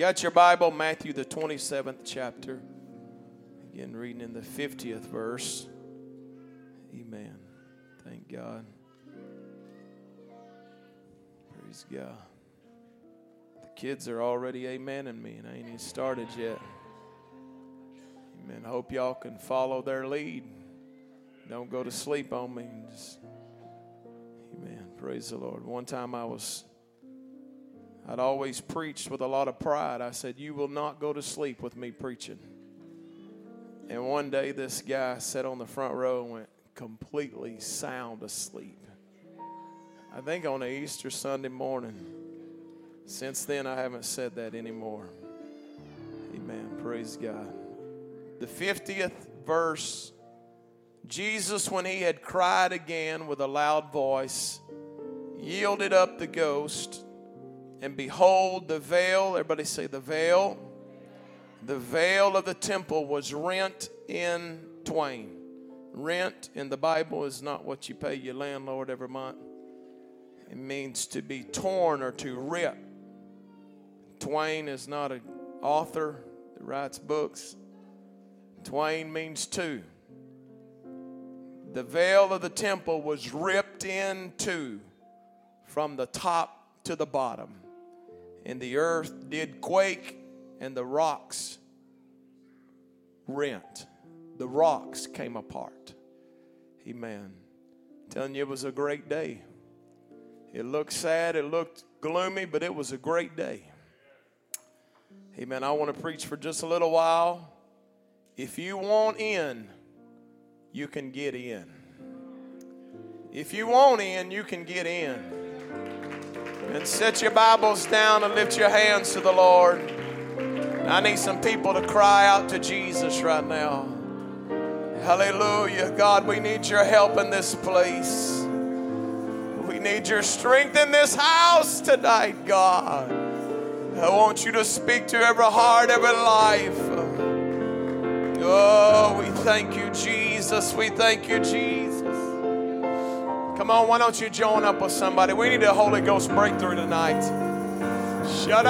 got your Bible, Matthew, the 27th chapter. Again, reading in the 50th verse. Amen. Thank God. Praise God. The kids are already amen amening me, and I ain't even started yet. Amen. Hope y'all can follow their lead. Don't go to sleep on me. Just, amen. Praise the Lord. One time I was I'd always preached with a lot of pride. I said, You will not go to sleep with me preaching. And one day, this guy sat on the front row and went completely sound asleep. I think on a Easter Sunday morning. Since then, I haven't said that anymore. Amen. Praise God. The 50th verse Jesus, when he had cried again with a loud voice, yielded up the ghost and behold, the veil, everybody say the veil, the veil of the temple was rent in twain. Rent in the Bible is not what you pay your landlord every month, it means to be torn or to rip. Twain is not an author that writes books, twain means two. The veil of the temple was ripped in two from the top to the bottom and the earth did quake, and the rocks rent. The rocks came apart. Amen. I'm telling you, it was a great day. It looked sad, it looked gloomy, but it was a great day. Amen. I want to preach for just a little while. If you want in, you can get in. If you want in, you can get in. And set your Bibles down and lift your hands to the Lord. I need some people to cry out to Jesus right now. Hallelujah. God, we need your help in this place. We need your strength in this house tonight, God. I want you to speak to every heart, every life. Oh, we thank you, Jesus. We thank you, Jesus. Come on, why don't you join up with somebody? We need a Holy Ghost breakthrough tonight. why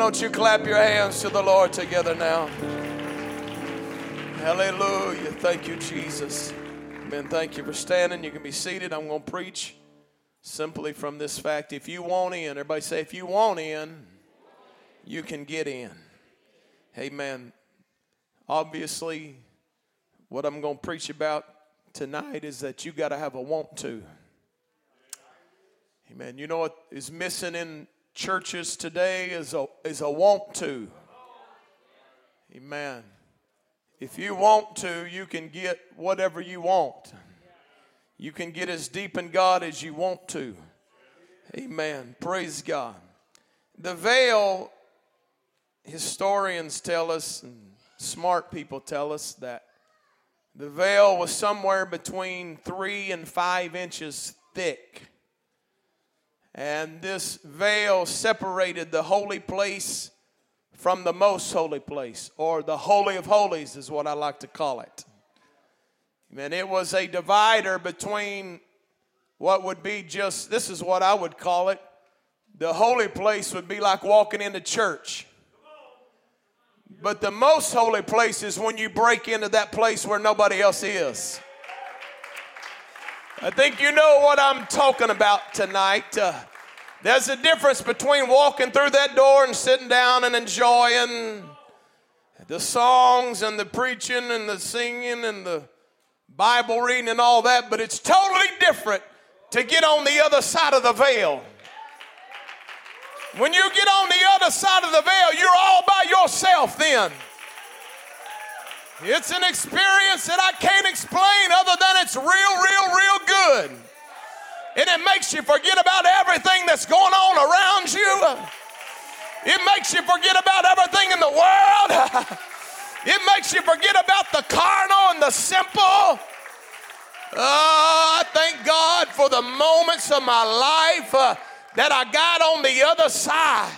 don't you clap your hands to the Lord together now? Hallelujah. Thank you, Jesus. Amen. Thank you for standing. You can be seated. I'm going to preach simply from this fact. If you want in, everybody say, if you want in, you can get in. Amen. Obviously, what I'm going to preach about tonight is that you got to have a want to. Amen. You know what is missing in churches today is a, is a want to. Amen. If you want to, you can get whatever you want. You can get as deep in God as you want to. Amen. Praise God. The veil, historians tell us, and smart people tell us that the veil was somewhere between three and five inches thick. And this veil separated the holy place from the most holy place, or the Holy of Holies is what I like to call it. And it was a divider between what would be just, this is what I would call it. The holy place would be like walking into church. But the most holy place is when you break into that place where nobody else is. I think you know what I'm talking about tonight. Uh, there's a difference between walking through that door and sitting down and enjoying the songs and the preaching and the singing and the Bible reading and all that, but it's totally different to get on the other side of the veil. When you get on the other side of the veil, you're all by yourself then. It's an experience that I can't explain other than it's real, real, real good. And it makes you forget about everything that's going on around you. It makes you forget about everything in the world. It makes you forget about the carnal and the simple. Uh, I thank God for the moments of my life uh, that I got on the other side.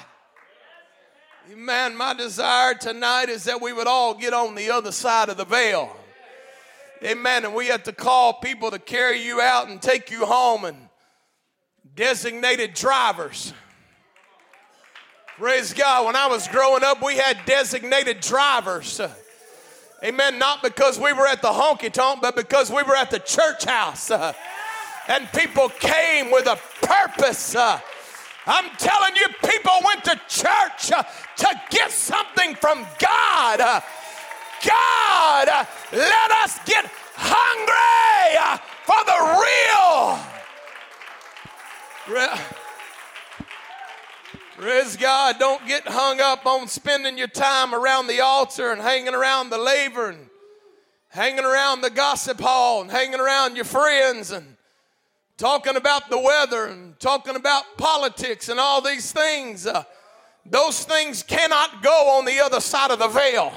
Man, my desire tonight is that we would all get on the other side of the veil. Amen. And we have to call people to carry you out and take you home and designated drivers. Praise God. When I was growing up, we had designated drivers. Amen. Not because we were at the honky tonk, but because we were at the church house. And people came with a purpose. I'm telling you, people went to church uh, to get something from God. Uh, God, uh, let us get hungry for the real. Praise God. Don't get hung up on spending your time around the altar and hanging around the laver and hanging around the gossip hall and hanging around your friends and talking about the weather and talking about politics and all these things. Uh, those things cannot go on the other side of the veil.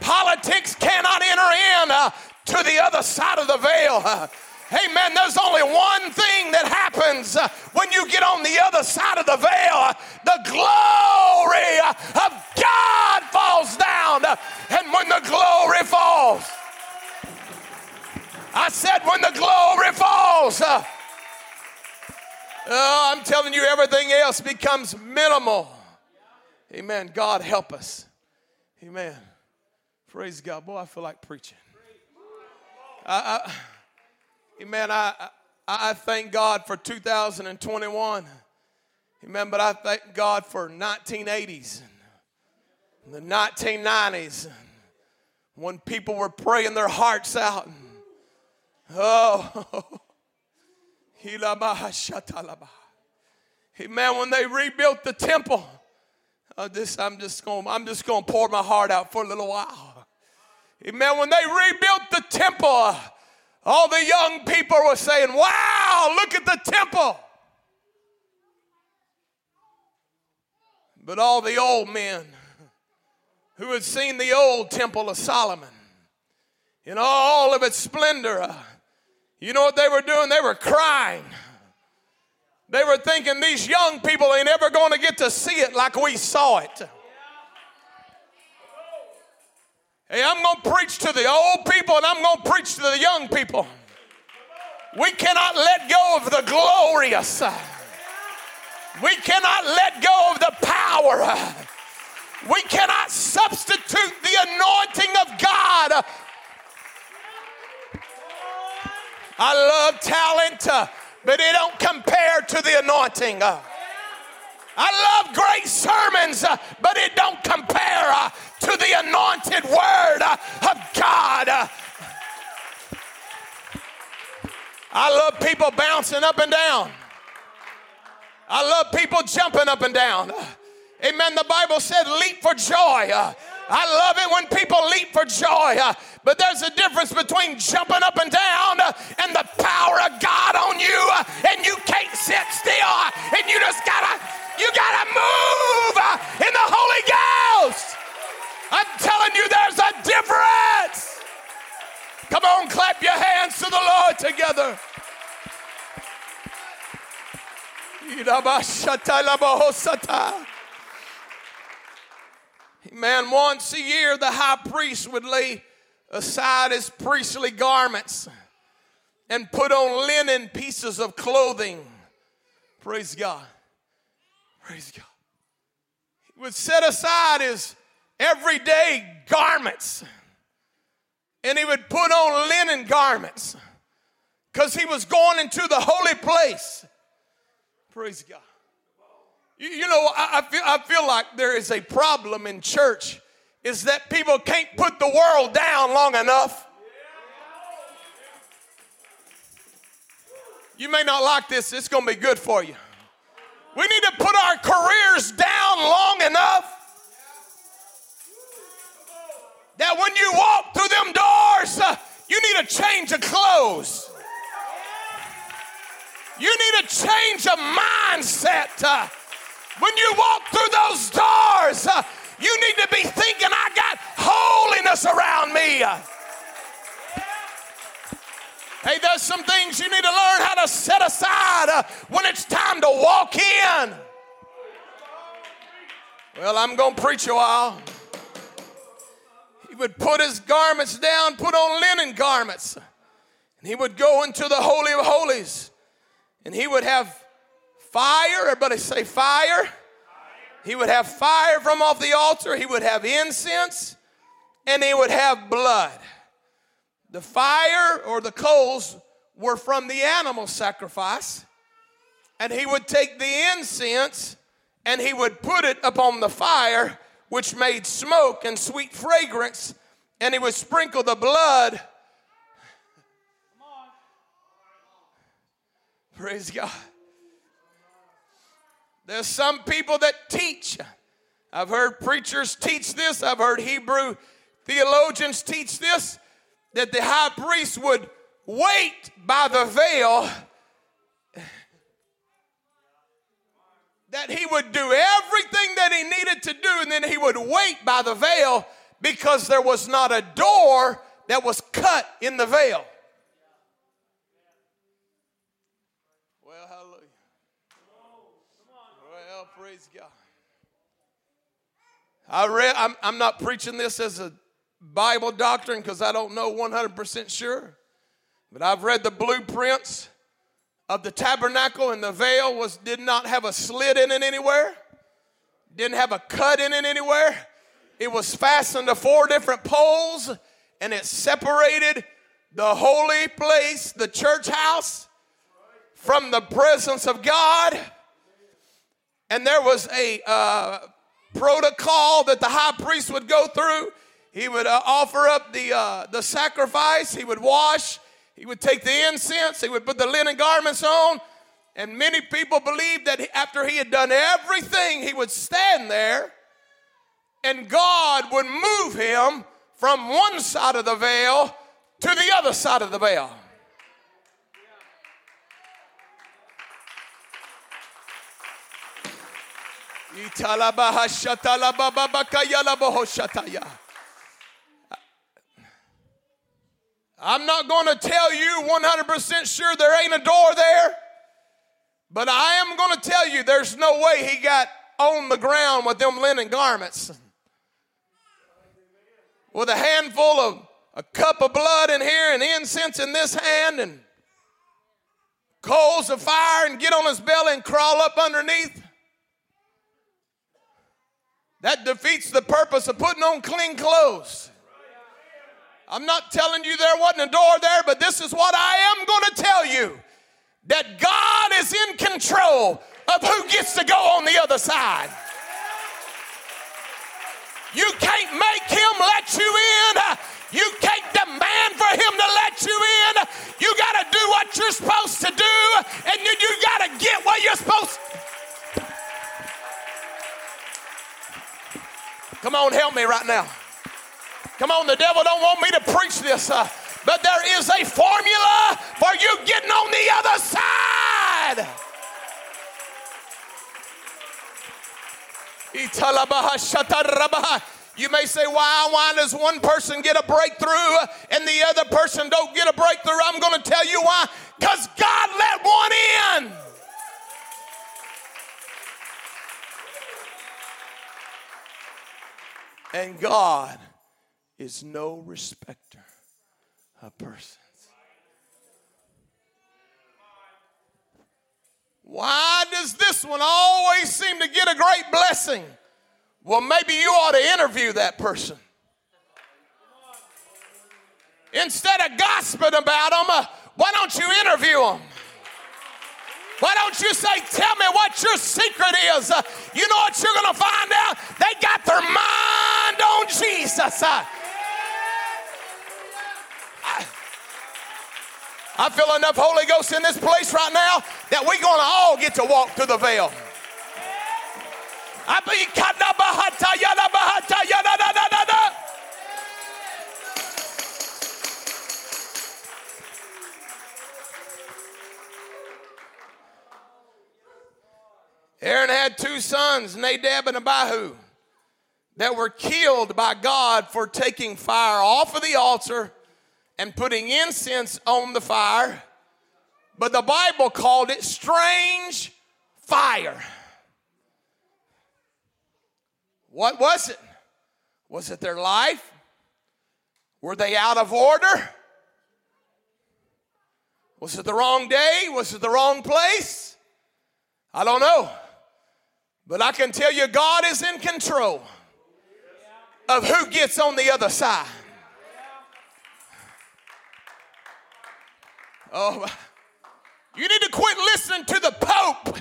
Politics cannot enter in uh, to the other side of the veil. Uh, Amen. There's only one thing that happens uh, when you get on the other side of the veil. The glory of God falls down. And when the glory falls, I said, when the glory falls, uh, oh, I'm telling you, everything else becomes minimal. Amen. God help us. Amen. Praise God. Boy, I feel like preaching. I, I Amen. I, I, I thank God for 2021. Amen. But I thank God for 1980s and the 1990s when people were praying their hearts out. Oh, Amen. When they rebuilt the temple, uh, this I'm just going. I'm just going to pour my heart out for a little while. Amen. When they rebuilt the temple, all the young people were saying, Wow, look at the temple. But all the old men who had seen the old temple of Solomon in all of its splendor, uh, you know what they were doing? They were crying. They were thinking these young people ain't ever going to get to see it like we saw it. Hey, I'm going to preach to the old people and I'm going to preach to the young people. We cannot let go of the glorious. We cannot let go of the power. We cannot substitute the anointing of God. I love talent, uh, but it don't compare to the anointing. Uh. I love great sermons, uh, but it don't compare to the anointed word of God. I love people bouncing up and down. I love people jumping up and down. Amen. The Bible said, leap for joy. I love it when people leap for joy. Uh, but there's a difference between jumping up and down uh, and the power of God on you, uh, and you can't sit still, and you just gotta, you gotta move in the Holy Ghost. I'm telling you, there's a difference. Come on, clap your hands to the Lord together. Man, once a year, the high priest would lay aside his priestly garments and put on linen pieces of clothing. Praise God. Praise God. He would set aside his everyday garments and he would put on linen garments because he was going into the holy place. Praise God. You, you know, I, I, feel, I feel like there is a problem in church is that people can't put the world down long enough. You may not like this, it's going to be good for you. We need to put our careers down long enough that when you walk through them doors, uh, you need a change of clothes. You need a change of mindset. Uh, When you walk through those doors, uh, you need to be thinking, I got holiness around me. Hey, there's some things you need to learn how to set aside uh, when it's time to walk in. Well, I'm going to preach a while. He would put his garments down, put on linen garments, and he would go into the Holy of Holies, and he would have fire. Everybody say fire. He would have fire from off the altar, he would have incense, and he would have blood. The fire or the coals were from the animal sacrifice, and he would take the incense and he would put it upon the fire, which made smoke and sweet fragrance, and he would sprinkle the blood. Praise God. There's some people that teach. I've heard preachers teach this, I've heard Hebrew theologians teach this that the high priest would wait by the veil, that he would do everything that he needed to do, and then he would wait by the veil because there was not a door that was cut in the veil. Well, hallelujah. Well, praise God. I read, I'm, I'm not preaching this as a Bible doctrine because I don't know 100% sure. But I've read the blueprints of the tabernacle and the veil was did not have a slit in it anywhere. Didn't have a cut in it anywhere. It was fastened to four different poles and it separated the holy place, the church house, from the presence of God. And there was a uh, protocol that the high priest would go through he would uh, offer up the, uh, the sacrifice, he would wash, he would take the incense, he would put the linen garments on. And many people believed that after he had done everything, he would stand there and God would move him from one side of the veil to the other side of the veil. I'm not going to tell you 100% sure there ain't a door there, but I am going to tell you there's no way he got on the ground with them linen garments. With a handful of a cup of blood in here and incense in this hand and coals of fire and get on his belly and crawl up underneath. That defeats the purpose of putting on clean clothes. I'm not telling you there wasn't a door there, but this is what I am going to tell you that God is in control of who gets to go on the other side. You can't make him let you in. You can't demand for him to let you in. You got to do what you're supposed to do, and then you got to get what you're supposed to. Come on, help me right now. Come on, the devil don't want me to preach this, uh, but there is a formula for you getting on the other side. You may say, why, why does one person get a breakthrough and the other person don't get a breakthrough? I'm going to tell you why. Because God let one in. And God is no respecter of persons. Why does this one always seem to get a great blessing? Well, maybe you ought to interview that person. Instead of gossiping about them, uh, why don't you interview them? Why don't you say, Tell me what your secret is? Uh, you know what you're going to find out? They got their mind on Jesus. Uh, I feel enough Holy Ghost in this place right now that we're going to all get to walk through the veil. Aaron had two sons, Nadab and Abihu, that were killed by God for taking fire off of the altar and putting incense on the fire. But the Bible called it strange fire. What was it? Was it their life? Were they out of order? Was it the wrong day? Was it the wrong place? I don't know. But I can tell you, God is in control of who gets on the other side. Oh, you need to quit listening to the Pope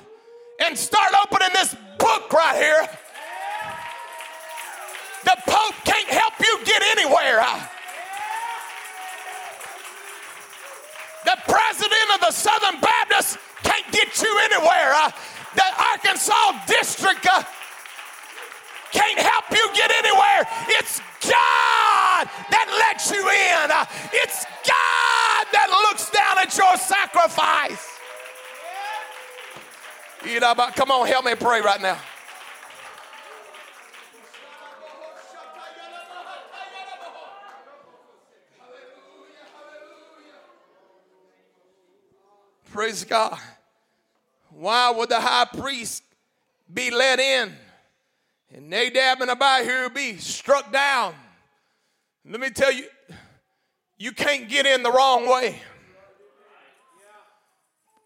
and start opening this book right here. The Pope can't help you get anywhere. The president of the Southern Baptist can't get you anywhere. The Arkansas district uh, can't help you get anywhere. It's God that lets you in. It's God that looks down at your sacrifice. You know, but Come on, help me pray right now. Praise God. Why would the high priest be let in and Nadab and Abihu be struck down? Let me tell you, you can't get in the wrong way.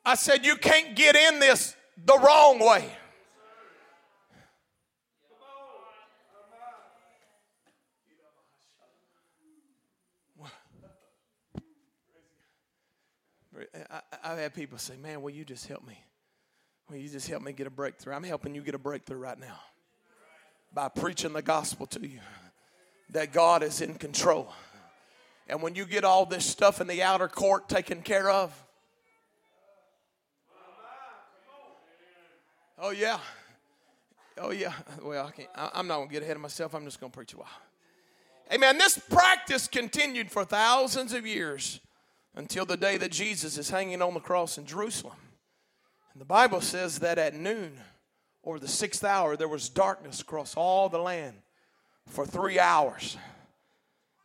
I said, you can't get in this the wrong way. I, have had people say, Man, will you just help me? You just help me get a breakthrough? I'm helping you get a breakthrough right now by preaching the gospel to you that God is in control. And when you get all this stuff in the outer court taken care of, oh, yeah. Oh, yeah. Well, I can't. I'm not going to get ahead of myself. I'm just going to preach a while. Amen. This practice continued for thousands of years until the day that Jesus is hanging on the cross in Jerusalem. And the Bible says that at noon or the sixth hour, there was darkness across all the land for three hours.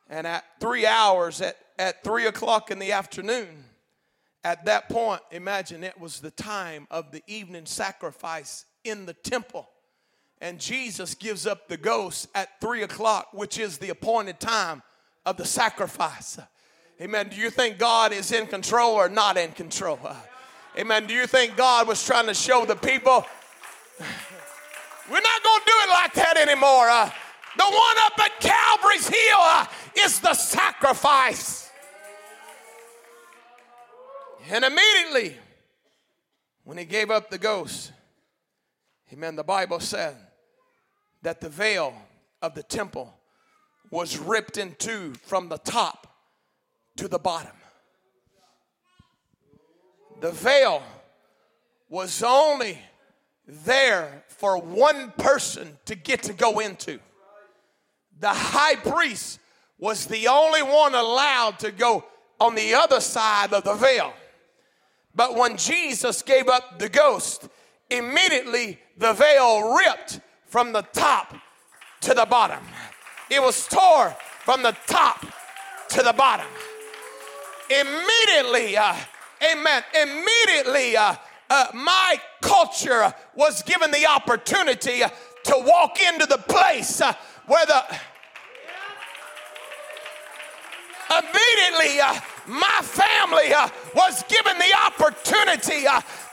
And at three hours, at, at three o'clock in the afternoon, at that point, imagine it was the time of the evening sacrifice in the temple. And Jesus gives up the ghost at three o'clock, which is the appointed time of the sacrifice. Amen. Do you think God is in control or not in control? Amen. Do you think God was trying to show the people? We're not going to do it like that anymore. Uh, the one up at Calvary's Hill uh, is the sacrifice. And immediately, when he gave up the ghost, amen, the Bible said that the veil of the temple was ripped in two from the top to the bottom. The veil was only there for one person to get to go into. The high priest was the only one allowed to go on the other side of the veil. But when Jesus gave up the ghost, immediately the veil ripped from the top to the bottom. It was tore from the top to the bottom immediately, uh, amen, immediately uh, uh, my culture was given the opportunity to walk into the place uh, where the immediately uh, my family uh, was given the opportunity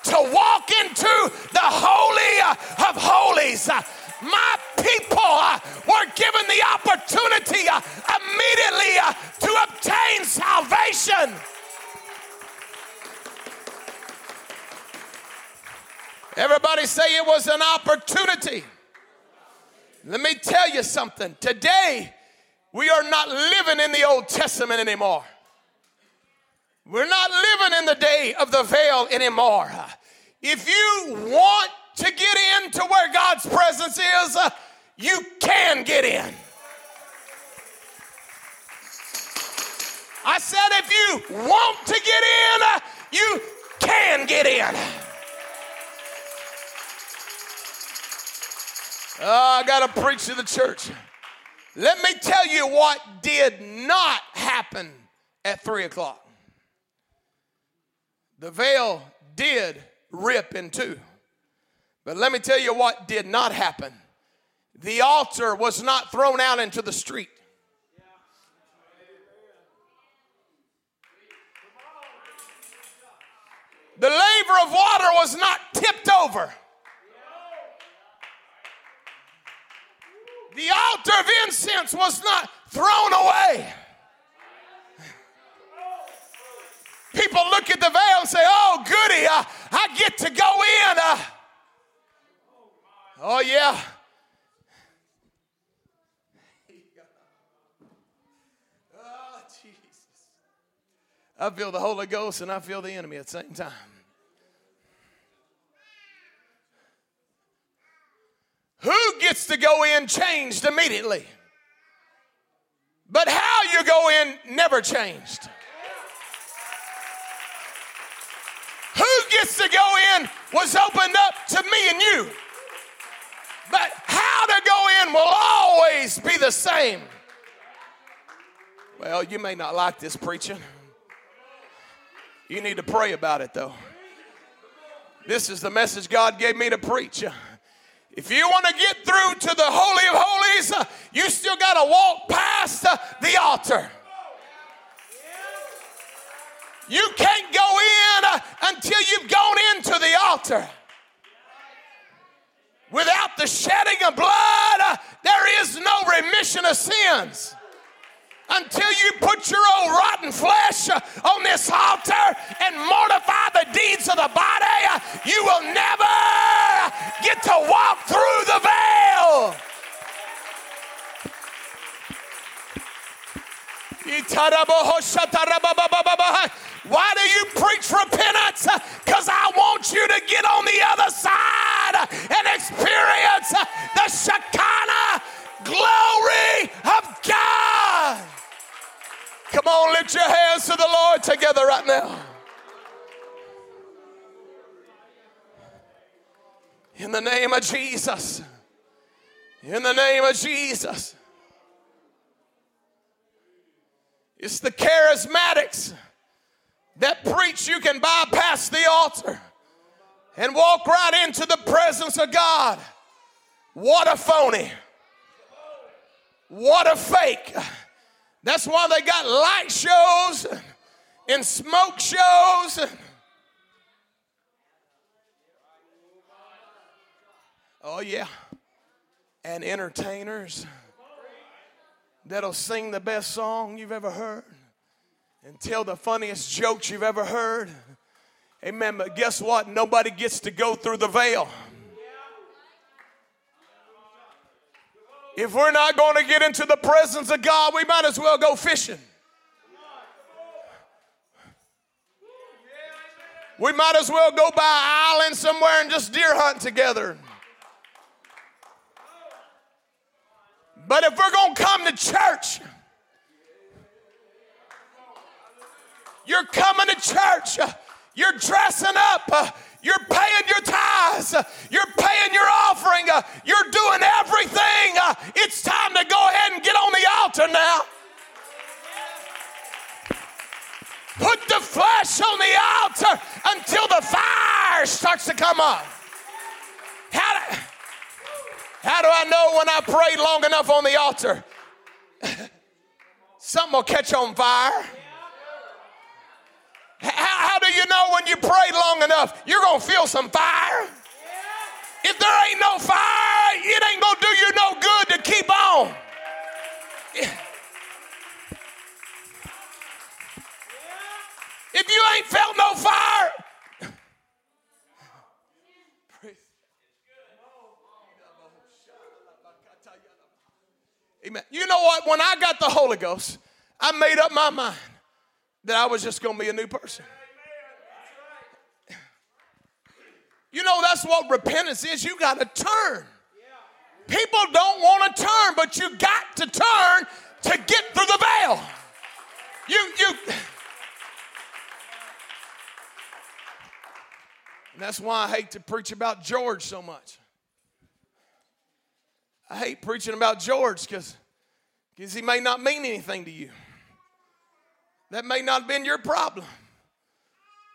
to walk into the holy of holies my people uh, were given the opportunity uh, immediately uh, to obtain salvation. Everybody say it was an opportunity. Let me tell you something. Today, we are not living in the Old Testament anymore. We're not living in the day of the veil anymore. If you want to get into where God's presence is, you can get in. I said, if you want to get in, you can get in. Oh, I got to preach to the church. Let me tell you what did not happen at 3 o'clock. The veil did rip in two. But let me tell you what did not happen. The altar was not thrown out into the street. The laver of water was not tipped over. The altar of incense was not thrown away. People look at the veil and say, Oh, goody, I, I get to go in. Uh, oh, yeah. Oh, Jesus. I feel the Holy Ghost and I feel the enemy at the same time. Who gets to go in changed immediately? But how you go in never changed. Who gets to go in was opened up to me and you. But how to go in will always be the same. Well, you may not like this preaching. You need to pray about it though. This is the message God gave me to preach. If you want to get through to the Holy of Holies, uh, you still got to walk past uh, the altar. You can't go in uh, until you've gone into the altar. Without the shedding of blood, there is no remission of sins until you put your old rotten flesh uh, on this altar and mortify the deeds of the body, uh, you will never get to walk through the veil. Why do you preach repentance? Uh, because I want you to get on the other side and experience the Shekinah glory of God. Come on, lift your hands to the Lord together right now. In the name of Jesus. In the name of Jesus. It's the charismatics that preach you can bypass the altar and walk right into the presence of God. What a phony. What a fake. That's why they got light shows and smoke shows. Oh, yeah. And entertainers that'll sing the best song you've ever heard and tell the funniest jokes you've ever heard. Amen. But guess what? Nobody gets to go through the veil. If we're not going to get into the presence of God, we might as well go fishing. We might as well go by an island somewhere and just deer hunt together. But if we're going to come to church, you're coming to church, you're dressing up, up. How do, how do I know when I prayed long enough on the altar? Something will catch on fire. How, how do you know when you pray long enough you're going to feel some fire? If there ain't no fire, it ain't going to do you no good to keep on. If you ain't felt no fire, Amen. You know what? When I got the Holy Ghost, I made up my mind that I was just going to be a new person. You know, that's what repentance is. You got to turn. People don't want to turn, but you got to turn to get through the veil. You, you. And that's why I hate to preach about George so much. I hate preaching about George because he may not mean anything to you. That may not have been your problem.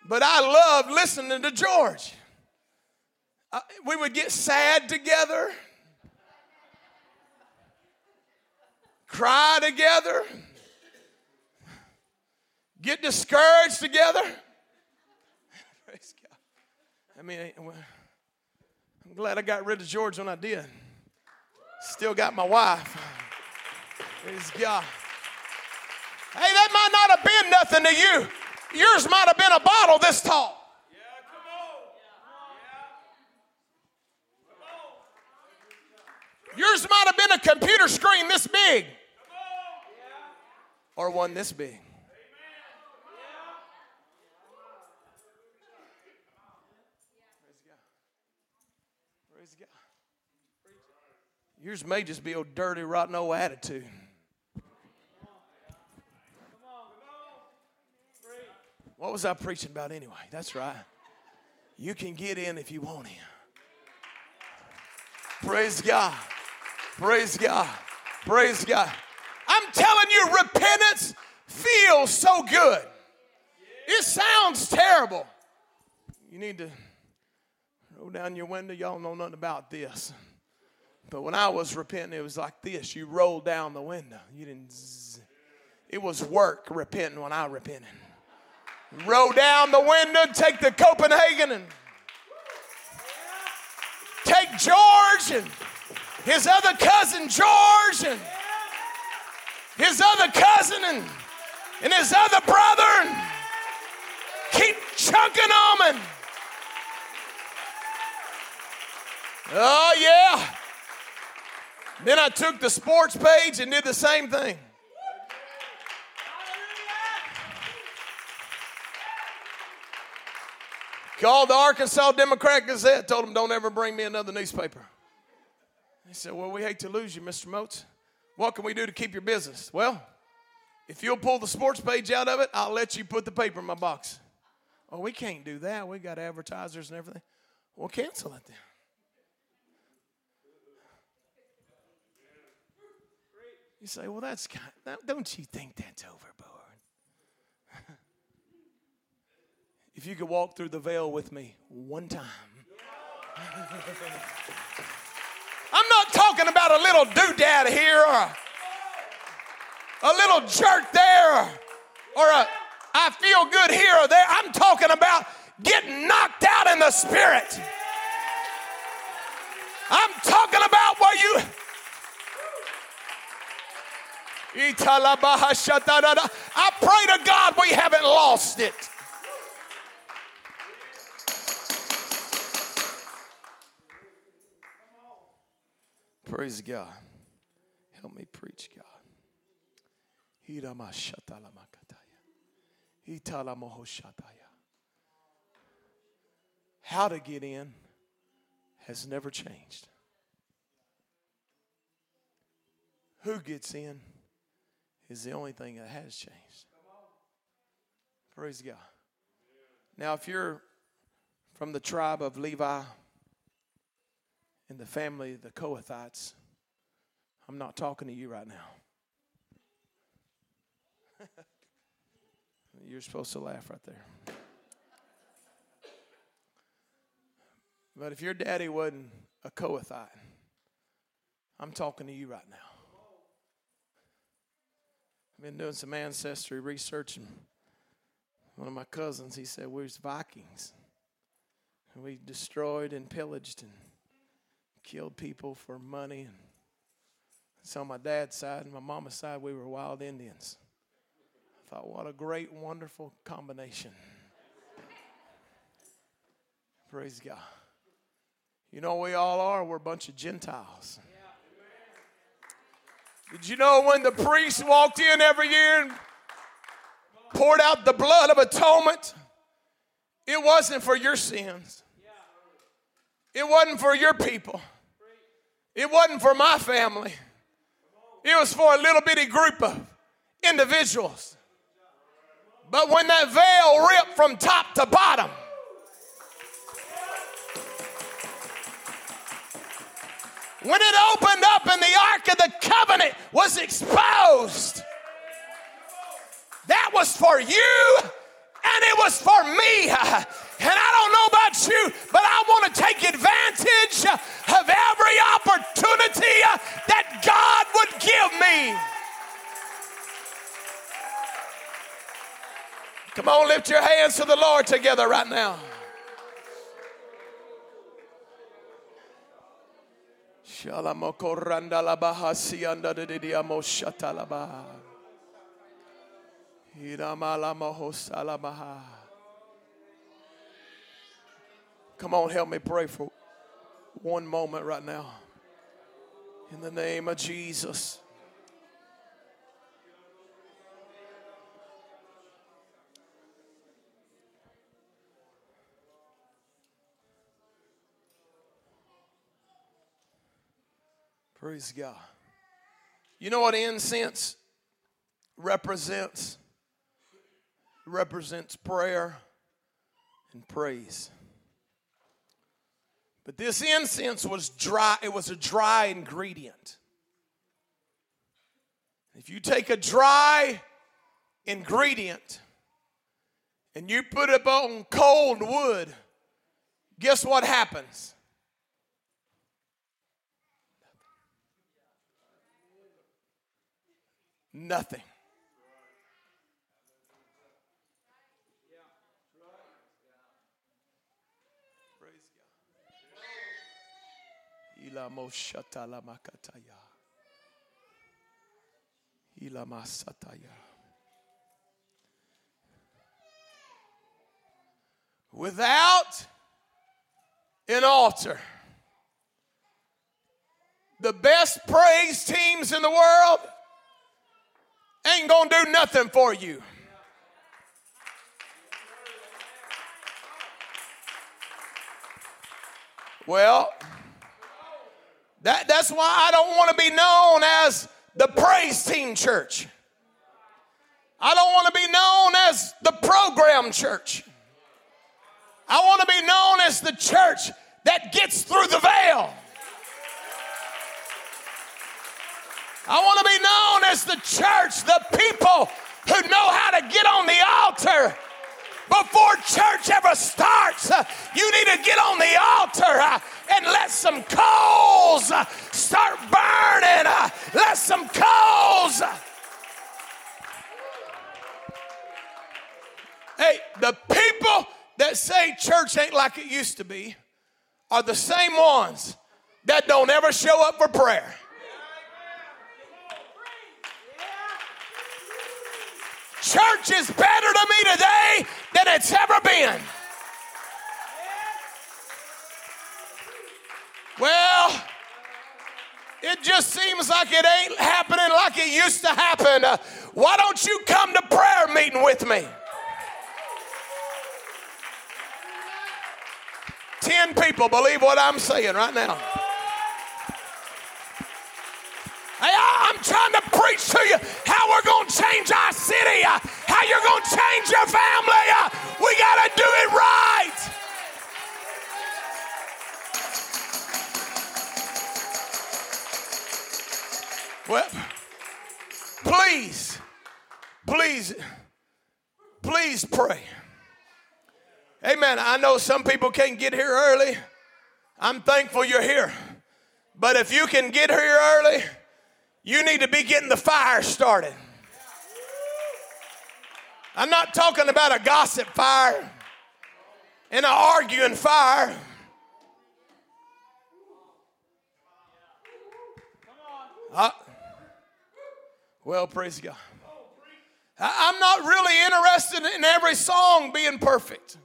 But I love listening to George. Uh, we would get sad together, cry together, get discouraged together. Praise God. I mean, I'm glad I got rid of George when I did. Still got my wife. Praise God. Hey, that might not have been nothing to you. Yours might have been a bottle this tall. Yeah, come on! Yours might have been a computer screen this big. Or one this big. Yours may just be a dirty, rotten old attitude. What was I preaching about anyway? That's right. You can get in if you want in. Praise God. Praise God. Praise God. I'm telling you, repentance feels so good. It sounds terrible. You need to roll down your window. Y'all know nothing about this. But when I was repenting, it was like this. You rolled down the window. You didn't. Zzz. It was work repenting when I repented. Roll down the window, take the Copenhagen and take George and his other cousin George and his other cousin and, and his other brother and keep chunking them and oh yeah then i took the sports page and did the same thing Called the Arkansas Democrat Gazette, told them, don't ever bring me another newspaper. He said, Well, we hate to lose you, Mr. Moats. What can we do to keep your business? Well, if you'll pull the sports page out of it, I'll let you put the paper in my box. Oh, we can't do that. We got advertisers and everything. Well, cancel it then. You say, well, that's kind of, don't you think that's overboard? if you could walk through the veil with me one time. I'm not talking about a little doodad here or a, little jerk there or, or a I feel good here or there. I'm talking about getting knocked out in the spirit. I'm talking about where you. I pray to God we haven't lost it. Praise God. Help me preach, God. How to get in has never changed. Who gets in is the only thing that has changed. Praise God. Now, if you're from the tribe of Levi, in the family of the Kohathites, I'm not talking to you right now. You're supposed to laugh right there. But if your daddy wasn't a Kohathite, I'm talking to you right now. I've been doing some ancestry research, and one of my cousins, he said, We're Vikings. And we destroyed and pillaged and killed people for money. And so on my dad's side and my mama's side, we were wild Indians. I thought, what a great, wonderful combination. Praise God. You know we all are? We're a bunch of Gentiles. Did you know when the priest walked in every year and poured out the blood of atonement? It wasn't for your sins. It wasn't for your people. It wasn't for my family, it was for a little bitty group of individuals. But when that veil ripped from top to bottom, when it opened up and the Ark of the Covenant was exposed. That was for you and it was for me. And I don't know about you, but I want to take advantage of every opportunity that God would give me. Come on, lift your hands to the Lord together right now. Come on, help me pray for one moment right now. In the name of Jesus. Praise God. You know what incense represents? It represents prayer and praise. But this incense was dry, it was a dry ingredient. If you take a dry ingredient and you put it on cold wood, guess what happens? Nothing. Without an altar, the best praise teams in the world ain't gonna do nothing for you. Well, that, that's why I don't want to be known as the praise team church. I don't want to be known as the program church. I want to be known as the church that gets through the veil. I want to be known as the church, the people who know how to get on the altar before church ever starts. You need to get on the altar uh, and let some coals uh, start burning. Uh, let some coals. Hey, the people that say church ain't like it used to be are the same ones that don't ever show up for prayer. Church is better to me today than it's ever been. Well, it just seems like it ain't happening like it used to happen. Uh, why don't you come to prayer meeting with me? Ten people believe what I'm saying right now. Hey, I'm trying to preach to you how we're going to change our city, uh, how you're going to change your family. Uh, we got to do it right. Well, please, please, please pray. Amen. I know some people can't get here early. I'm thankful you're here. But if you can get here early, you need to be getting the fire started. I'm not talking about a gossip fire and an arguing fire. Uh, well, praise God. I'm not really interested in every song being perfect.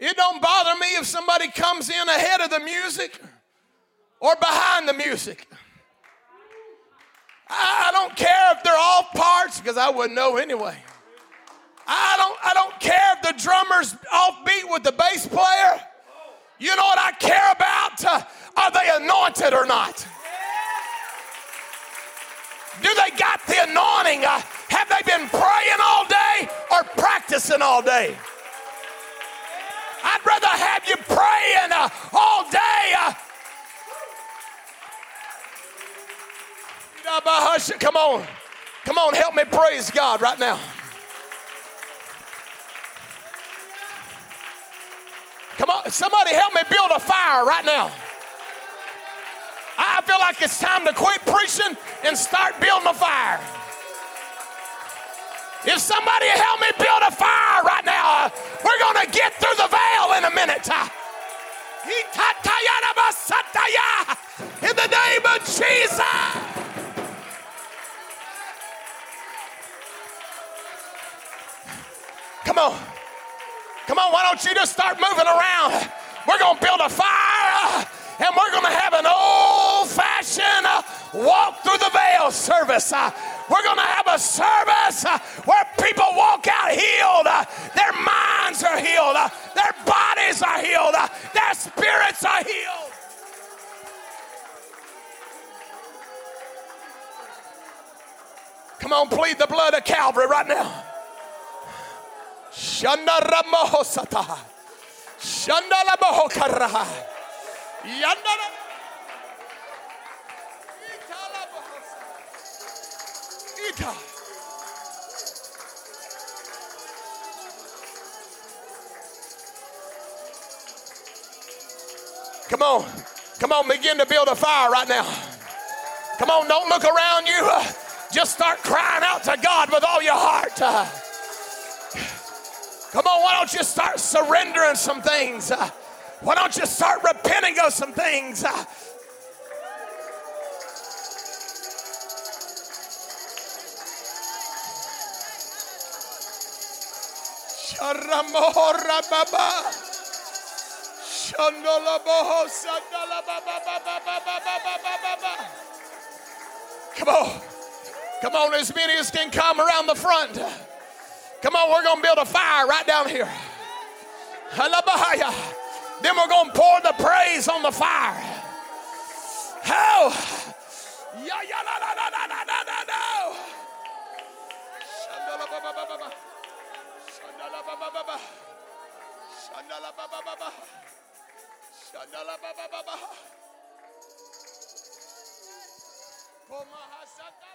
It don't bother me if somebody comes in ahead of the music or behind the music. I don't care if they're all parts because I wouldn't know anyway. I don't, I don't care if the drummer's offbeat with the bass player. You know what I care about? Uh, are they anointed or not? Do they got the anointing? Uh, have they been praying all day or practicing all day? I'd rather have you praying uh, all day Come on. Come on, help me praise God right now. Come on, somebody help me build a fire right now. I feel like it's time to quit preaching and start building a fire. If somebody help me build a fire right now, uh, we're going to get through the veil in a minute. Start moving around? We're going to build a fire uh, and we're going to have an old fashioned uh, walk through the veil service. Uh. We're going to have a service where people walk out healed. Their minds are healed. Their bodies are healed. Their spirits are healed. Come on, plead the blood of Calvary right now. Ramohosata. Shanda Lamohokara. Yanda. Ita. Come on. Come on, begin to build a fire right now. Come on, don't look around you. Just start crying out to God with all your heart. Come on, why don't you start surrendering some things? Uh, why don't you start repenting of some things? Uh, Come on. Come on, as many as can come around the front. Come on, we're going to build a fire right down here. Then we're going to pour the praise on the fire. How? Yeah, yeah, no, no, no, no, no, no, no, no. Shandala baba baba. Shandala baba baba. Shandala baba baba. Shandala baba baba. Komahasata.